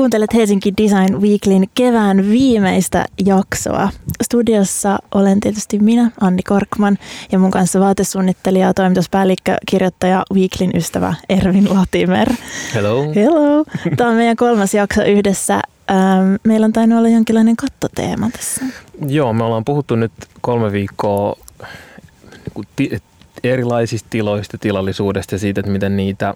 Kuuntelet Helsinki Design Weeklyn kevään viimeistä jaksoa. Studiossa olen tietysti minä, Anni Korkman, ja mun kanssa vaatesuunnittelija, toimituspäällikkö, kirjoittaja, Weeklyn ystävä Ervin Latimer. Hello. Hello. Tämä on meidän kolmas jakso yhdessä. Ähm, meillä on tainnut olla jonkinlainen kattoteema tässä. Joo, me ollaan puhuttu nyt kolme viikkoa niin erilaisista tiloista, tilallisuudesta ja siitä, että miten niitä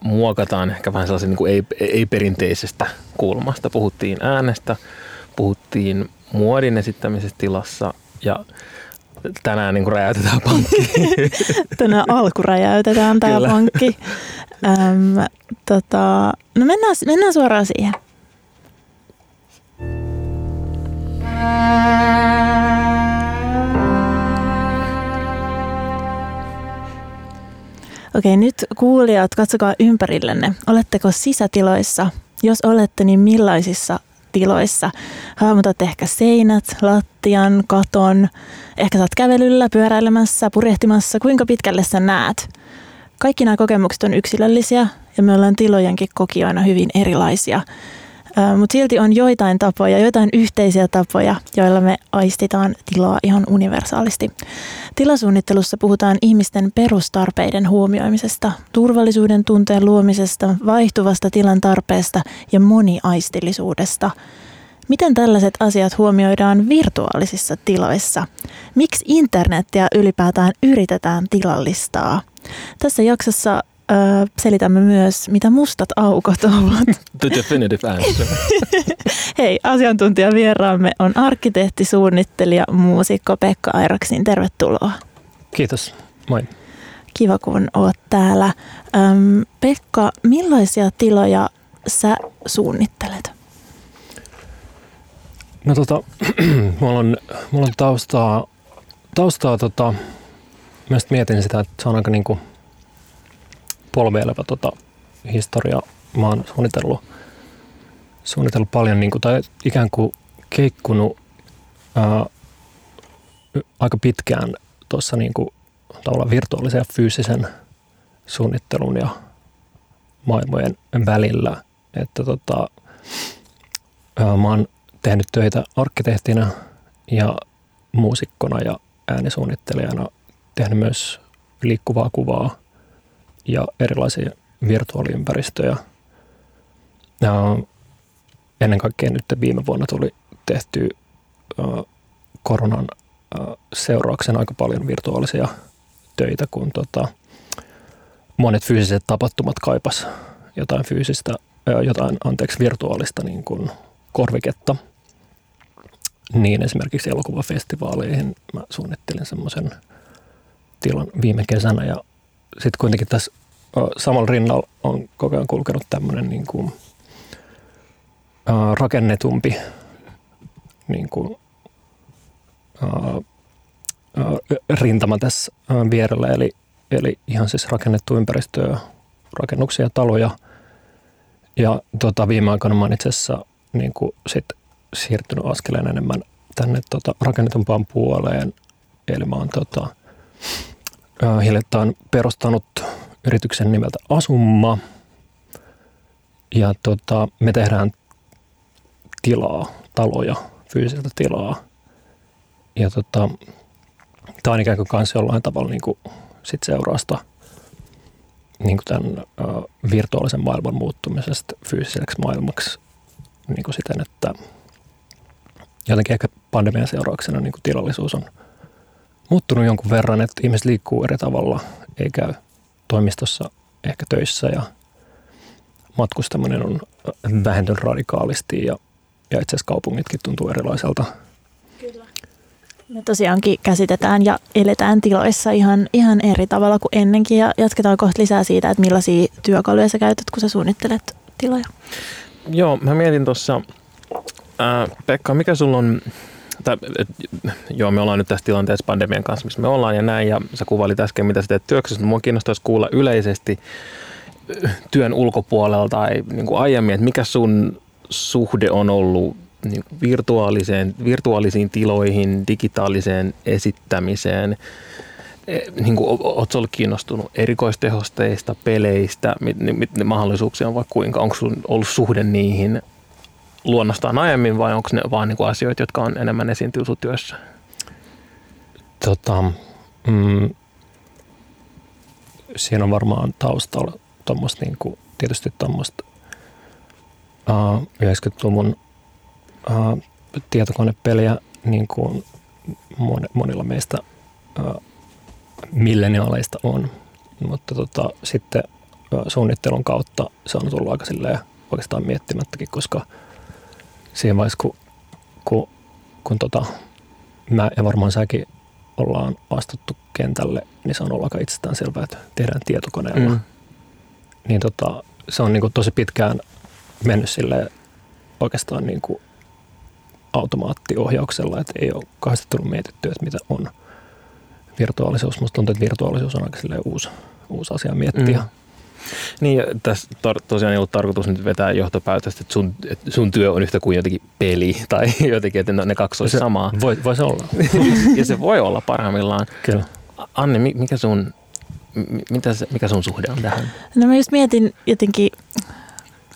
muokataan ehkä vähän sellaisen niin ei, ei-perinteisestä kulmasta. Puhuttiin äänestä, puhuttiin muodin esittämisestä tilassa ja tänään niin räjäytetään pankki. tänään alkuräjäytetään tämä Kyllä. pankki. Öm, tota, no mennään, mennään suoraan siihen. Okei, nyt kuulijat, katsokaa ympärillenne. Oletteko sisätiloissa? Jos olette, niin millaisissa tiloissa? Hahmotat ehkä seinät, lattian, katon. Ehkä saat kävelyllä, pyöräilemässä, purjehtimassa. Kuinka pitkälle sä näet? Kaikki nämä kokemukset on yksilöllisiä ja me ollaan tilojenkin kokijoina hyvin erilaisia. Mutta silti on joitain tapoja, joitain yhteisiä tapoja, joilla me aistitaan tilaa ihan universaalisti. Tilasuunnittelussa puhutaan ihmisten perustarpeiden huomioimisesta, turvallisuuden tunteen luomisesta, vaihtuvasta tilan tarpeesta ja moniaistillisuudesta. Miten tällaiset asiat huomioidaan virtuaalisissa tiloissa? Miksi internettiä ylipäätään yritetään tilallistaa? Tässä jaksossa selitämme myös, mitä mustat aukot ovat. The definitive answer. Hei, asiantuntijavieraamme on arkkitehti, suunnittelija, muusikko Pekka Airaksin. Tervetuloa. Kiitos. Moi. Kiva, kun oot täällä. Öm, Pekka, millaisia tiloja sä suunnittelet? No tota, mulla on, mulla on taustaa, taustaa tota, mä mietin sitä, että se on aika niinku polveileva tota, historia. Mä oon suunnitellut, suunnitellut paljon niin kuin, tai ikään kuin keikkunut ää, aika pitkään tuossa niin kuin, virtuaalisen ja fyysisen suunnittelun ja maailmojen välillä. Että tota, ää, mä oon tehnyt töitä arkkitehtina ja muusikkona ja äänisuunnittelijana, tehnyt myös liikkuvaa kuvaa – ja erilaisia virtuaaliympäristöjä. Ja ennen kaikkea nyt viime vuonna tuli tehty koronan seurauksena aika paljon virtuaalisia töitä, kun tota, monet fyysiset tapahtumat kaipas jotain fyysistä, jotain anteeksi virtuaalista niin kuin korviketta. Niin esimerkiksi elokuvafestivaaleihin mä suunnittelin semmoisen tilan viime kesänä ja sitten kuitenkin tässä samalla rinnalla on koko ajan kulkenut tämmöinen niin kuin, rakennetumpi niin kuin, rintama tässä vierellä, eli, eli ihan siis rakennettu ympäristöä, rakennuksia, taloja. Ja tota, viime aikoina mä oon itse asiassa niin kuin sit siirtynyt askeleen enemmän tänne tota, rakennetumpaan puoleen. Eli mä oon tota, hiljattain perustanut yrityksen nimeltä Asumma. Ja tota, me tehdään tilaa, taloja, fyysistä tilaa. Ja tota, tämä on ikään kuin kanssa jollain tavalla niin kuin sit seurausta niin kuin tämän virtuaalisen maailman muuttumisesta fyysiseksi maailmaksi niin kuin siten, että jotenkin ehkä pandemian seurauksena niin kuin tilallisuus on muuttunut jonkun verran, että ihmiset liikkuu eri tavalla, ei käy – toimistossa ehkä töissä ja matkustaminen on vähentynyt radikaalisti ja, ja itse asiassa kaupungitkin tuntuu erilaiselta. Kyllä. Me tosiaankin käsitetään ja eletään tiloissa ihan, ihan eri tavalla kuin ennenkin ja jatketaan kohta lisää siitä, että millaisia työkaluja sä käytät, kun sä suunnittelet tiloja. Joo, mä mietin tuossa, Pekka, mikä sulla on tai, et, joo, me ollaan nyt tässä tilanteessa pandemian kanssa, missä me ollaan ja näin, ja sä kuvailit äsken, mitä sä teet työksessä, mutta mua kiinnostaisi kuulla yleisesti työn ulkopuolelta tai niin kuin aiemmin, että mikä sun suhde on ollut niin virtuaaliseen, virtuaalisiin tiloihin, digitaaliseen esittämiseen, e, niin kuin, ootko ollut kiinnostunut erikoistehosteista, peleistä, mit, mit, mit, mahdollisuuksia on vaikka kuinka, onko sun ollut suhde niihin luonnostaan aiemmin vai onko ne vaan niin kuin asioita, jotka on enemmän esiintyy sun työssä? Tota, mm, siinä on varmaan taustalla tuommoista niin kuin, tietysti tuommoista uh, 90-luvun uh, tietokonepeliä niin kuin monilla meistä uh, milleniaaleista on. Mutta tota, sitten suunnittelun kautta se on tullut aika silleen oikeastaan miettimättäkin, koska siinä vaiheessa, kun, kun, kun tota, mä ja varmaan säkin ollaan astuttu kentälle, niin se on ollut aika itsestään selvää, että tehdään tietokoneella. Mm. Niin tota, se on niin kuin tosi pitkään mennyt sille oikeastaan niin kuin automaattiohjauksella, että ei ole kauheasti tullut mietittyä, että mitä on virtuaalisuus. Musta tuntuu, että virtuaalisuus on aika uusi, uusi asia miettiä. Mm. Niin, tässä to, tosiaan ei ollut tarkoitus nyt vetää johtopäätöstä, että sun, että sun työ on yhtä kuin jotenkin peli tai jotenkin, että ne kaksi olisi samaa. Voi, voi se olla. ja se voi olla parhaimmillaan. Kyllä. Anne, mikä sun, mitä se, mikä sun suhde on tähän? No mä just mietin jotenkin,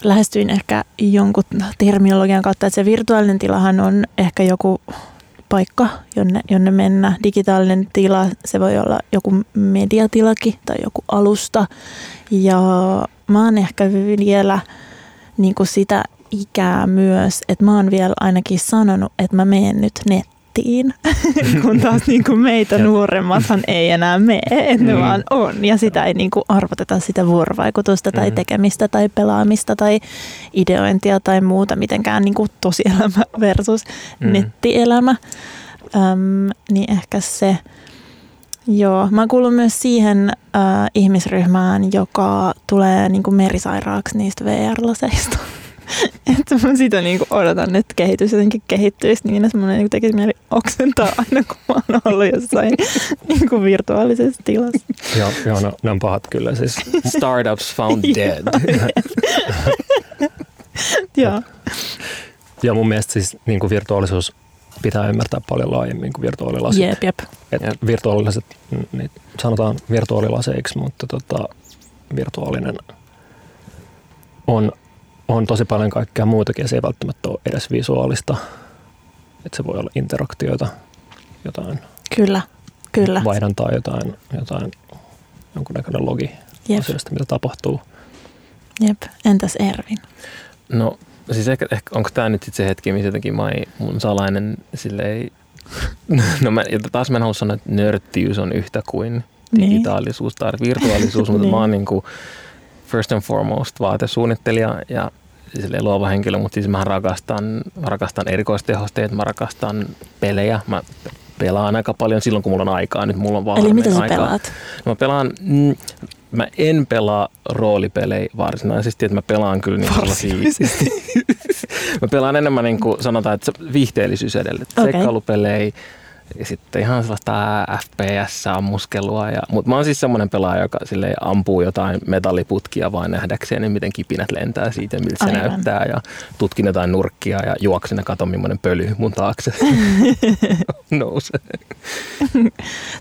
lähestyin ehkä jonkun terminologian kautta, että se virtuaalinen tilahan on ehkä joku paikka, jonne, jonne mennä. Digitaalinen tila, se voi olla joku mediatilakin tai joku alusta. Ja mä oon ehkä vielä niin kuin sitä ikää myös, että mä oon vielä ainakin sanonut, että mä menen nyt nettiin, kun taas niin kuin meitä nuoremmathan ei enää mene, että ne mm. vaan on. Ja sitä ei niin kuin arvoteta sitä vuorovaikutusta tai mm. tekemistä tai pelaamista tai ideointia tai muuta mitenkään niin kuin tosielämä versus mm. nettielämä. Öm, niin ehkä se, Joo, mä kuulun myös siihen äh, ihmisryhmään, joka tulee niin kuin merisairaaksi niistä VR-laseista. että mä sitä niin kuin odotan, että kehitys jotenkin kehittyisi niin, että mun niin tekisi mieli oksentaa aina, kun mä oon ollut jossain niin kuin virtuaalisessa tilassa. joo, joo no, ne on pahat kyllä siis. Startups found dead. joo. Ja mun mielestä siis niin kuin virtuaalisuus pitää ymmärtää paljon laajemmin kuin virtuaalilasit. Jep, jep. Et jep. Virtuaalilasit, niin sanotaan virtuaalilaseiksi, mutta tota, virtuaalinen on, on tosi paljon kaikkea muutakin ja se ei välttämättä ole edes visuaalista. Et se voi olla interaktioita, jotain kyllä, kyllä. vaihdantaa, jotain, jotain jonkunnäköinen logi Jep. asioista, mitä tapahtuu. Jep, entäs Ervin? No siis ehkä, ehkä onko tämä nyt sit se hetki, missä jotenkin mä mun salainen silleen, no mä, ja taas mä en halua sanoa, että nörttiys on yhtä kuin niin. digitaalisuus tai virtuaalisuus, mutta niin. mä oon niin kuin first and foremost vaatesuunnittelija ja silleen luova henkilö, mutta siis mä rakastan, rakastan erikoistehosteet, mä rakastan pelejä, mä pelaan aika paljon silloin, kun mulla on aikaa. Nyt mulla on vaan Eli mitä sä aikaa. pelaat? No mä pelaan, mm, mä en pelaa roolipelejä varsinaisesti, että mä pelaan kyllä niin Varsinaisesti? mä pelaan enemmän niin kuin sanotaan, että viihteellisyys edelleen. Okay. Seikkailupelejä, ja sitten ihan sellaista FPS-ammuskelua. Ja, mutta mä oon siis semmoinen pelaaja, joka sille ampuu jotain metalliputkia vaan nähdäkseen, niin miten kipinät lentää siitä, miltä se näyttää. Ja tutkin jotain nurkkia ja juoksen ja katon, millainen pöly mun taakse nousee.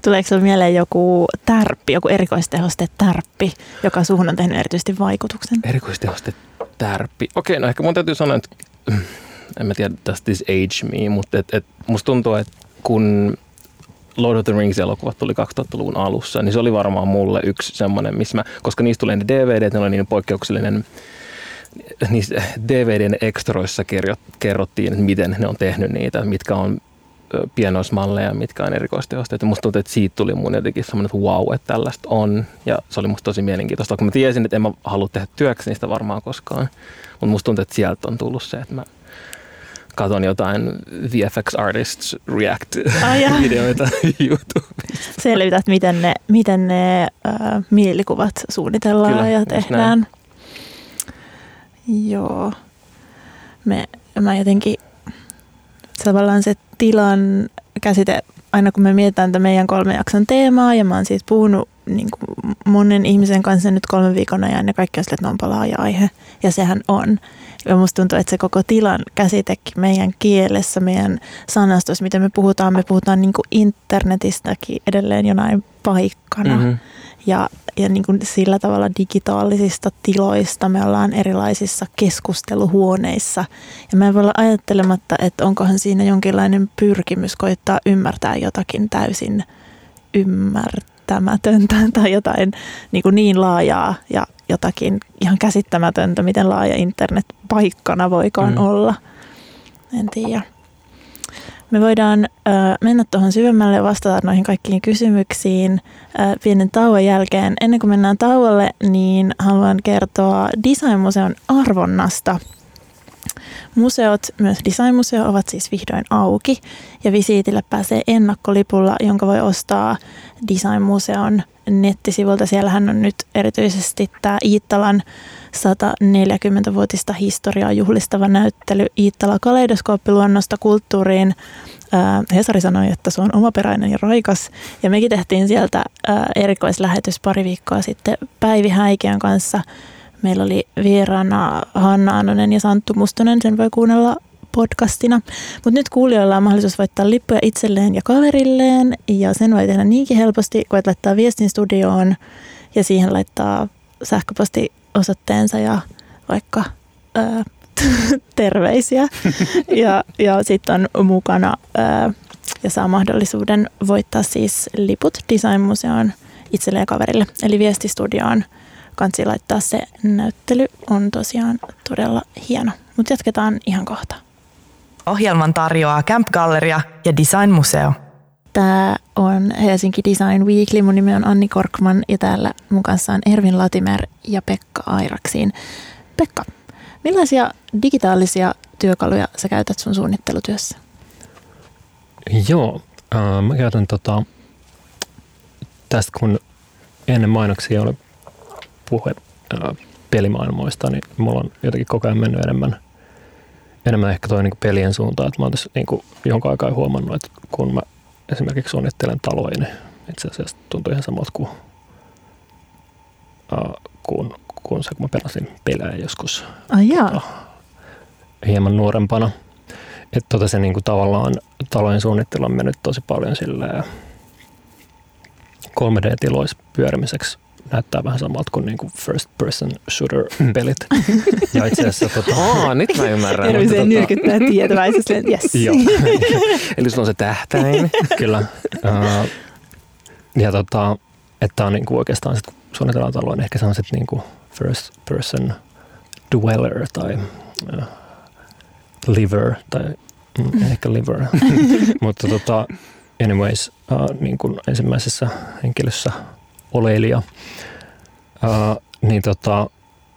Tuleeko sinulle mieleen joku tärppi, joku erikoistehoste tärppi, joka suhun on tehnyt erityisesti vaikutuksen? Erikoistehoste tärppi. Okei, no ehkä mun täytyy sanoa, että en mä tiedä, does this age me, mutta et, et musta tuntuu, että kun Lord of the Rings-elokuvat tuli 2000-luvun alussa, niin se oli varmaan mulle yksi semmoinen, missä mä, koska niistä tuli ne DVD, ne oli niin poikkeuksellinen, niissä DVDn ekstroissa kerrottiin, että miten ne on tehnyt niitä, mitkä on pienoismalleja, mitkä on erikoistehosteita. Musta tuntuu, että siitä tuli mun jotenkin semmoinen, että wow, että tällaista on. Ja se oli musta tosi mielenkiintoista, kun mä tiesin, että en mä halua tehdä työksi niistä varmaan koskaan. Mutta musta tuntuu, että sieltä on tullut se, että mä katon jotain VFX Artists React-videoita YouTubesta. Selvität, miten ne, miten ne äh, mielikuvat suunnitellaan Kyllä, ja tehdään. Joo. Me, mä jotenkin, tavallaan se tilan käsite, aina kun me mietitään tätä meidän kolmen jakson teemaa, ja mä oon siis puhunut niin kuin monen ihmisen kanssa nyt kolmen viikon ajan, ja kaikki on sille, että on laaja aihe, ja sehän on. Ja musta tuntuu, että se koko tilan käsitekin meidän kielessä, meidän sanastossa, miten me puhutaan, me puhutaan niin kuin internetistäkin edelleen jonain paikkana. Mm-hmm. ja, ja niin kuin sillä tavalla digitaalisista tiloista me ollaan erilaisissa keskusteluhuoneissa. Ja mä en voi olla ajattelematta, että onkohan siinä jonkinlainen pyrkimys koittaa ymmärtää jotakin täysin ymmärtämätöntä tai jotain niin, kuin niin laajaa ja jotakin ihan käsittämätöntä, miten laaja internet paikkana voikaan mm. olla. En tiedä. Me voidaan ö, mennä tuohon syvemmälle ja vastata noihin kaikkiin kysymyksiin ö, pienen tauon jälkeen. Ennen kuin mennään tauolle, niin haluan kertoa Designmuseon arvonnasta. Museot, myös Designmuseo, ovat siis vihdoin auki ja visiitille pääsee ennakkolipulla, jonka voi ostaa Designmuseon nettisivulta. Siellähän on nyt erityisesti tämä Iittalan 140-vuotista historiaa juhlistava näyttely Iittala kaleidoskooppiluonnosta kulttuuriin. Hesari sanoi, että se on omaperäinen ja raikas. Ja mekin tehtiin sieltä erikoislähetys pari viikkoa sitten Päivi Häikeän kanssa. Meillä oli vieraana Hanna Anonen ja Santtu Mustonen, sen voi kuunnella podcastina. Mutta nyt kuulijoilla on mahdollisuus voittaa lippuja itselleen ja kaverilleen. Ja sen voi tehdä niinkin helposti, kun laittaa viestin studioon ja siihen laittaa sähköposti osoitteensa ja vaikka ää, terveisiä. ja ja sitten on mukana ää, ja saa mahdollisuuden voittaa siis liput Designmuseoon itselleen ja kaverille. Eli viestistudioon kansi laittaa se näyttely on tosiaan todella hieno. Mutta jatketaan ihan kohta. Ohjelman tarjoaa Camp Galleria ja Design Museo. Tämä on Helsinki Design Weekly. Mun nimi on Anni Korkman ja täällä mun kanssa on Ervin Latimer ja Pekka Airaksiin. Pekka, millaisia digitaalisia työkaluja sä käytät sun suunnittelutyössä? Joo, äh, mä käytän tota, tästä kun ennen mainoksia oli puhe äh, pelimaailmoista, niin mulla on jotenkin koko ajan mennyt enemmän, enemmän ehkä toi niin pelien suuntaan. Että mä oon tässä niin jonka aikaa huomannut, että kun mä esimerkiksi suunnittelen taloja, niin itse asiassa tuntuu ihan samalta kuin, uh, kuin, kuin se, kun mä pelasin pelejä joskus Ai tota, hieman nuorempana. Että tota se niin kuin tavallaan talojen suunnittelu on mennyt tosi paljon sillä 3D-tiloissa pyörimiseksi näyttää vähän samalta kuin niinku first person shooter pelit. ja itse asiassa tota... Aa, nyt mä ymmärrän. Terveisiä tota... nyökyttää tietäväisesti. Yes. Joo. Eli sulla on se tähtäin. Kyllä. Uh, ja tota, että on niinku oikeastaan sit, kun suunnitellaan taloa, niin ehkä sellaiset niinku first person dweller tai uh, liver tai mm, ehkä liver. Mutta tota, anyways, uh, niin kuin ensimmäisessä henkilössä oleilija. Uh, niin tota,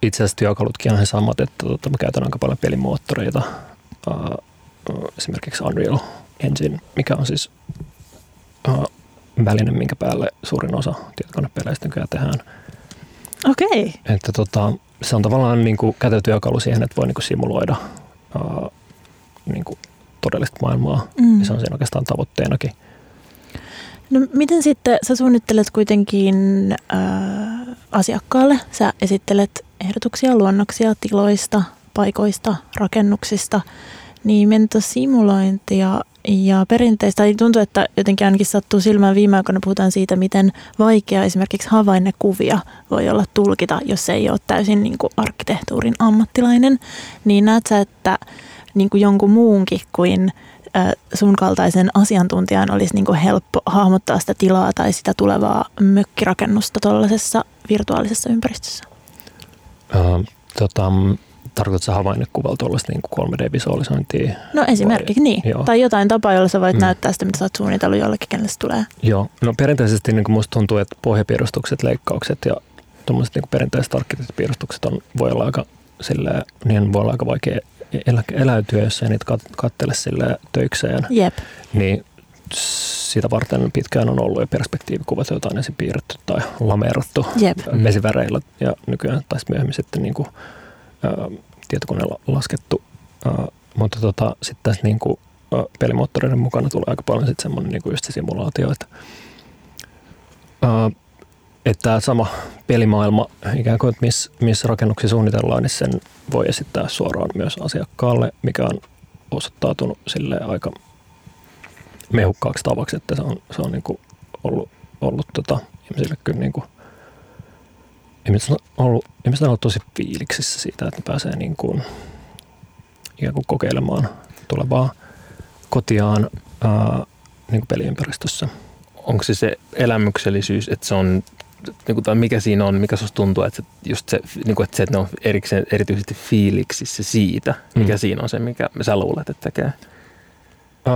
itse asiassa työkalutkin on he samat, että tota, mä käytän aika paljon pelimoottoreita. Uh, esimerkiksi Unreal Engine, mikä on siis uh, väline, minkä päälle suurin osa tietokonepeleistä nykyään tehdään. Okei. Okay. Että tota, se on tavallaan niin kuin kätetyökalu siihen, että voi niin kuin simuloida uh, niin kuin todellista maailmaa. Mm. Ja se on siinä oikeastaan tavoitteenakin. No miten sitten sä suunnittelet kuitenkin äh, asiakkaalle? Sä esittelet ehdotuksia, luonnoksia tiloista, paikoista, rakennuksista, niin mentosimulointia ja perinteistä. Tuntuu, että jotenkin ainakin sattuu silmään viime aikoina puhutaan siitä, miten vaikea esimerkiksi havainnekuvia voi olla tulkita, jos ei ole täysin niin kuin arkkitehtuurin ammattilainen. Niin näet sä, että niin kuin jonkun muunkin kuin sun kaltaisen asiantuntijan olisi niin kuin helppo hahmottaa sitä tilaa tai sitä tulevaa mökkirakennusta tuollaisessa virtuaalisessa ympäristössä? Uh, tota, tarkoitatko havainnekuvalla tuollaista niin 3D-visualisointia? No esimerkiksi vai? niin. Joo. Tai jotain tapaa, jolla sä voit mm. näyttää sitä, mitä sä oot suunnitellut jollekin, kenelle se tulee. Joo. No perinteisesti niin kuin musta tuntuu, että pohjapiirustukset, leikkaukset ja tuommoiset niin perinteiset arkkitehtipiirustukset on, voi olla aika sillä, niin voi olla aika vaikea elä, eläytyä, jos ei niitä kattele sille töikseen. Jep. Niin sitä varten pitkään on ollut jo perspektiivikuvat, joita on ensin piirretty tai lameerattu Jep. vesiväreillä ja nykyään tai myöhemmin sitten niin kuin, ä, tietokoneella laskettu. Ä, mutta tota, sitten tässä niin kuin, ä, pelimoottoreiden mukana tulee aika paljon sitten semmoinen niin kuin just se simulaatio, että ä, että tämä sama pelimaailma, ikään kuin, että missä miss rakennuksia suunnitellaan, niin sen voi esittää suoraan myös asiakkaalle, mikä on osoittautunut sille aika mehukkaaksi tavaksi, että se on, se on niin kuin ollut, ollut tota, ihmisille kyllä niin kuin ihmiset on ollut, ihmiset on ollut tosi fiiliksissä siitä, että ne pääsee niin kuin, ikään kuin kokeilemaan tulevaa kotiaan ää, niin kuin peliympäristössä. Onko se se elämyksellisyys, että se on, niin kuin, tai mikä siinä on, mikä sinusta tuntuu, että se, just se, niin kuin, että, se, että ne on erikseen, erityisesti fiiliksissä siitä, mikä mm. siinä on se, mikä sä luulet, että tekee?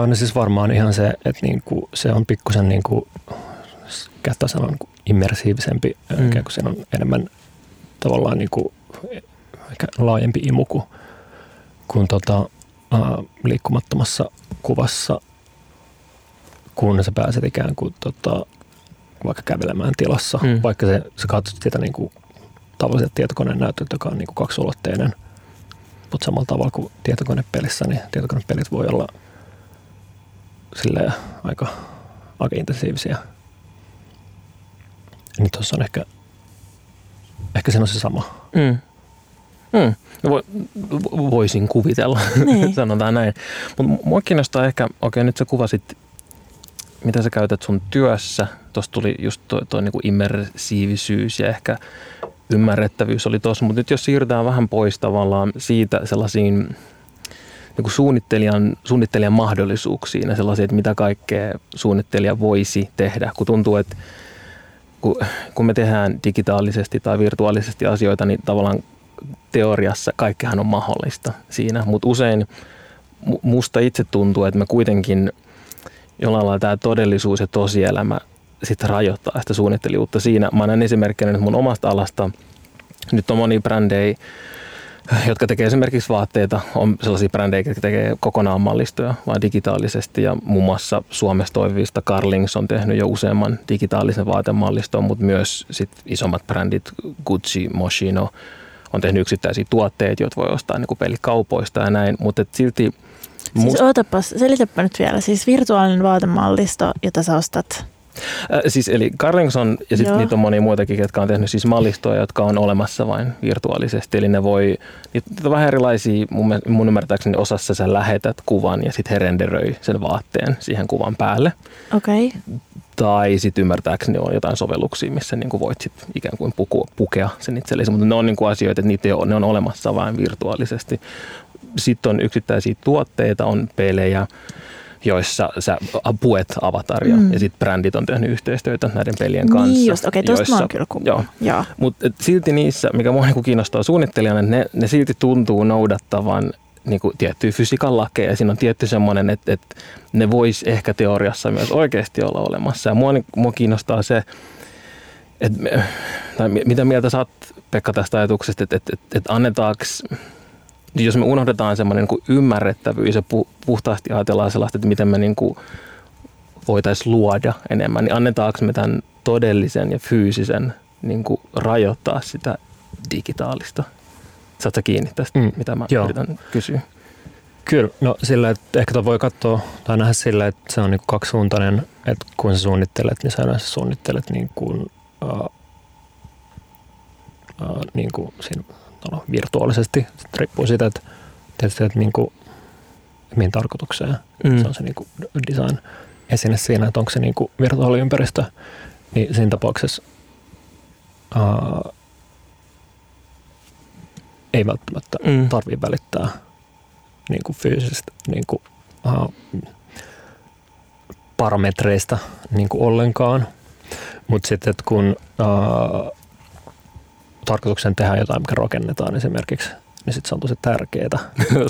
No siis varmaan ihan se, että niin kuin, se on pikkusen niin kuin, käyttää sanan niin immersiivisempi, mm. kun siinä on enemmän tavallaan niin kuin, ehkä laajempi imu kuin, kuin tota, liikkumattomassa kuvassa, kun sä pääset ikään kuin tota, vaikka kävelemään tilassa, mm. vaikka se, sä katsot sitä niin kuin tavalliset tietokoneen näytöt, joka on niin kuin kaksulotteinen, mutta samalla tavalla kuin tietokonepelissä, niin tietokonepelit voi olla silleen aika, aika intensiivisiä. Niin tuossa on ehkä, ehkä se on se sama. Mm. Mm. Vo, voisin kuvitella, niin. sanotaan näin. Mutta mua kiinnostaa ehkä, okei nyt sä kuvasit, mitä sä käytät sun työssä. Tuossa tuli just tuo, toi niinku immersiivisyys ja ehkä ymmärrettävyys oli tuossa, mutta nyt jos siirrytään vähän pois tavallaan siitä sellaisiin niin suunnittelijan, suunnittelijan mahdollisuuksiin ja sellaisia, että mitä kaikkea suunnittelija voisi tehdä, kun tuntuu, että kun, kun me tehdään digitaalisesti tai virtuaalisesti asioita, niin tavallaan teoriassa kaikkihan on mahdollista siinä, mutta usein musta itse tuntuu, että me kuitenkin jollain lailla tämä todellisuus ja tosielämä sitten rajoittaa sitä suunnittelijuutta siinä. Mä näen esimerkkinä nyt mun omasta alasta. Nyt on moni brändejä, jotka tekee esimerkiksi vaatteita, on sellaisia brändejä, jotka tekee kokonaan mallistoja vaan digitaalisesti ja muun muassa Suomessa toivista Carlings on tehnyt jo useamman digitaalisen vaatemalliston, mutta myös sit isommat brändit Gucci, Moschino on tehnyt yksittäisiä tuotteita, joita voi ostaa niin pelikaupoista ja näin, mutta silti... Siis must... ootapas, selitäpä nyt vielä, siis virtuaalinen vaatemallisto, jota sä ostat Äh, siis eli Carlingson ja sitten niitä on monia muitakin, jotka on tehnyt siis mallistoja, jotka on olemassa vain virtuaalisesti. Eli ne voi, niitä on vähän erilaisia, mun, mun ymmärtääkseni osassa sä lähetät kuvan ja sitten he renderöi sen vaatteen siihen kuvan päälle. Okei. Okay. Tai sitten ymmärtääkseni on jotain sovelluksia, missä niin kuin voit sit ikään kuin puku, pukea sen itsellesi, mutta ne on niin kuin asioita, että niitä on, ne on olemassa vain virtuaalisesti. Sitten on yksittäisiä tuotteita, on pelejä, joissa sä puet avataria mm. ja sitten brändit on tehnyt yhteistyötä näiden pelien niin kanssa. Niin just, okei, okay, tuosta mä kyllä Joo, joo. mutta silti niissä, mikä mua niinku kiinnostaa suunnittelijana, ne, ne silti tuntuu noudattavan niin kuin tiettyjä fysiikan lakeja. Siinä on tietty semmoinen, että, että ne vois ehkä teoriassa myös oikeasti olla olemassa. Ja mua, mua kiinnostaa se, että, tai mitä mieltä sä oot, Pekka, tästä ajatuksesta, että, että, että, että annetaanko jos me unohdetaan semmoinen niin ymmärrettävyys ja puhtaasti ajatellaan sellaista, että miten me niin kuin voitaisiin luoda enemmän, niin annetaanko me tämän todellisen ja fyysisen niin kuin rajoittaa sitä digitaalista? Saatko kiinni tästä, mm, mitä mä joo. yritän kysyä? Kyllä, no sillä, että ehkä voi katsoa tai nähdä sillä, että se on niin kuin kaksisuuntainen, että kun sä suunnittelet, niin sä yleensä suunnittelet niin kuin, uh, uh, niin kuin siinä no, virtuaalisesti. Sitten riippuu siitä, että tietysti, että niin kuin, mihin tarkoitukseen. Mm. Se on se niin kuin design esine siinä, että onko se niin kuin virtuaaliympäristö. Niin siinä tapauksessa uh, ei välttämättä mm. tarvitse välittää niin kuin fyysistä niin kuin, uh, parametreista niin kuin ollenkaan. Mutta sitten, että kun uh, tarkoituksen tehdä jotain, mikä rakennetaan esimerkiksi, niin sitten se on tosi tärkeää.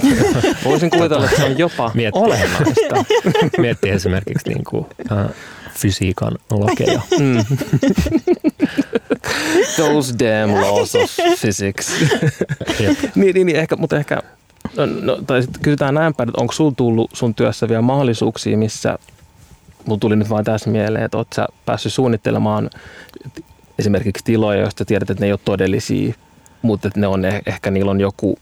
Voisin kuvitella, että se on jopa Miettiä, olennaista. Miettiä esimerkiksi niin kuin, äh, fysiikan lakeja. Mm. Those damn laws of physics. niin, niin, niin, ehkä, mutta ehkä, no, no, tai sitten kysytään näin päin, että onko sulla tullut sun työssä vielä mahdollisuuksia, missä mulla tuli nyt vain tässä mieleen, että oot sä päässyt suunnittelemaan esimerkiksi tiloja, joista tiedät, että ne ei ole todellisia, mutta että ne on ehkä niillä on joku,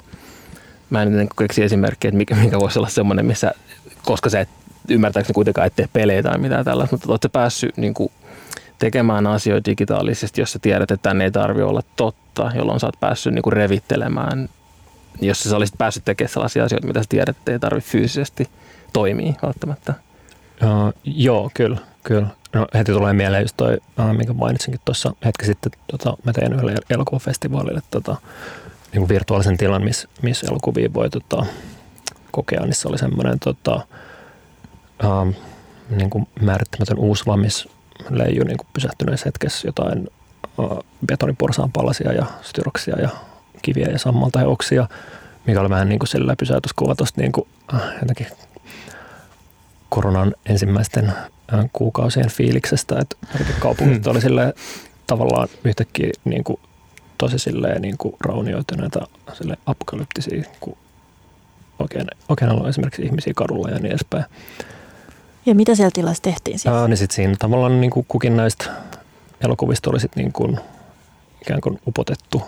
mä en nyt keksi esimerkkejä, että mikä, mikä voisi olla semmoinen, missä, koska sä et ymmärtääkseni kuitenkaan et tee pelejä tai mitään tällaista, mutta olette päässyt niin kuin, tekemään asioita digitaalisesti, jos sä tiedät, että tänne ei tarvi olla totta, jolloin sä oot päässyt niin kuin revittelemään, jos sä olisit päässyt tekemään sellaisia asioita, mitä sä tiedät, että ei tarvitse fyysisesti toimia välttämättä. Uh, joo, kyllä, kyllä. No heti tulee mieleen just toi, minkä mainitsinkin tuossa hetki sitten, tota, mä tein yhdelle elokuvafestivaalille tota, niin kuin virtuaalisen tilan, missä miss elokuvia voi tota, kokea, niin se oli semmoinen tota, ähm, niin kuin määrittämätön uusva, missä leijui niin kuin pysähtyneessä hetkessä jotain äh, betoniporsaan palasia ja styroksia ja kiviä ja sammalta ja oksia, mikä oli vähän niin kuin sillä pysäytyskuva tuosta niin kuin, äh, jotenkin koronan ensimmäisten äh, kuukausien fiiliksestä, että kaupungit hmm. oli sille tavallaan yhtäkkiä niin kuin, tosi silleen niin kuin raunioituneita sille apokalyptisia, kun oikein, oikein on esimerkiksi ihmisiä kadulla ja niin edespäin. Ja mitä siellä tilassa tehtiin siis? Ää, niin sit siinä tavallaan niin kuin kukin näistä elokuvista oli sit niin kuin ikään kuin upotettu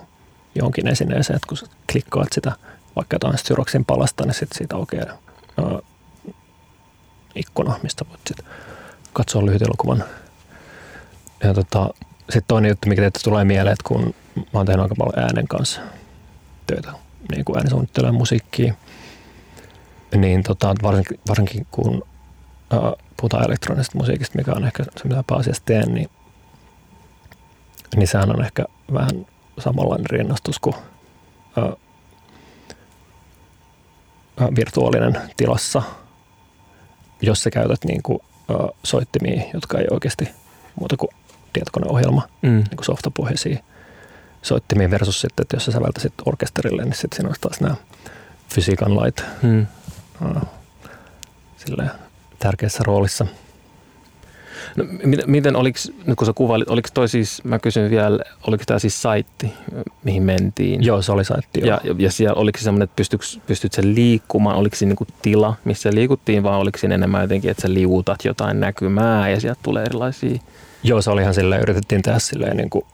johonkin esineeseen, että kun klikkaat sitä vaikka jotain Styroksin palasta, niin sitten siitä aukeaa ää, ikkuna, mistä voit sit katsoa lyhyt elokuvan. Ja tota, sitten toinen juttu, mikä teille tulee mieleen, että kun mä oon tehnyt aika paljon äänen kanssa töitä, niin kuin äänisuunnittelemaan musiikkia, niin tota, varsinkin, varsinkin kun ää, puhutaan elektronisesta musiikista, mikä on ehkä se, mitä pääasiassa teen, niin, niin sehän on ehkä vähän samanlainen rinnastus kuin ää, virtuaalinen tilassa, jos sä käytät niin kuin, ää, soittimia, jotka ei oikeasti muuta kuin tietokoneohjelma, mm. niin kuin softapohjaisia soittimia versus sitten, että jos sä säveltäisit orkesterille, niin sitten siinä olisi taas nämä fysiikan lait mm. silleen, tärkeässä roolissa. No, miten, oliko, nyt kun sä kuvailit, oliko toi siis, mä kysyn vielä, oliko tämä siis saitti, mihin mentiin? Joo, se oli saitti. Ja, ja, ja siellä oliko se semmoinen, että pystyt, pystyt sen liikkumaan, oliko se niinku tila, missä liikuttiin, vai oliko siinä enemmän jotenkin, että sä liuutat jotain näkymää ja sieltä tulee erilaisia? Joo, se oli ihan silleen, yritettiin tehdä silleen niin kuin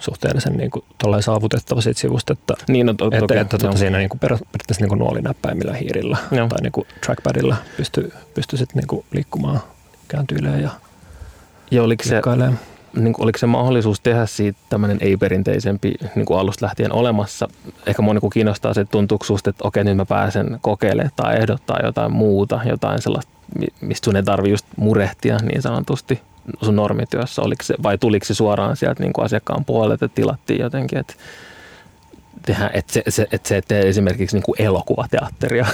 suhteellisen niin kuin, saavutettava siitä sivusta, että, niin, no, to, että, toki, että tuota, siinä niin kuin, periaatteessa niin kuin nuolinäppäimillä hiirillä joo. tai niin kuin trackpadilla pystyy, pystyy sitten niin kuin, liikkumaan, kääntyilemään ja, ja oliko se, niin kuin, oliko se mahdollisuus tehdä siitä tämmöinen ei-perinteisempi niin kuin alusta lähtien olemassa? Ehkä moni kun kiinnostaa se, että tuntuuko susta, että okei nyt mä pääsen kokeilemaan tai ehdottaa jotain muuta, jotain sellaista, mistä sun ei tarvitse just murehtia niin sanotusti sun normityössä, oliko se, vai tuliko se suoraan sieltä niin kuin asiakkaan puolelta, että tilattiin jotenkin, että tehdä, että se, se, että se ettei esimerkiksi niin kuin elokuvateatteria.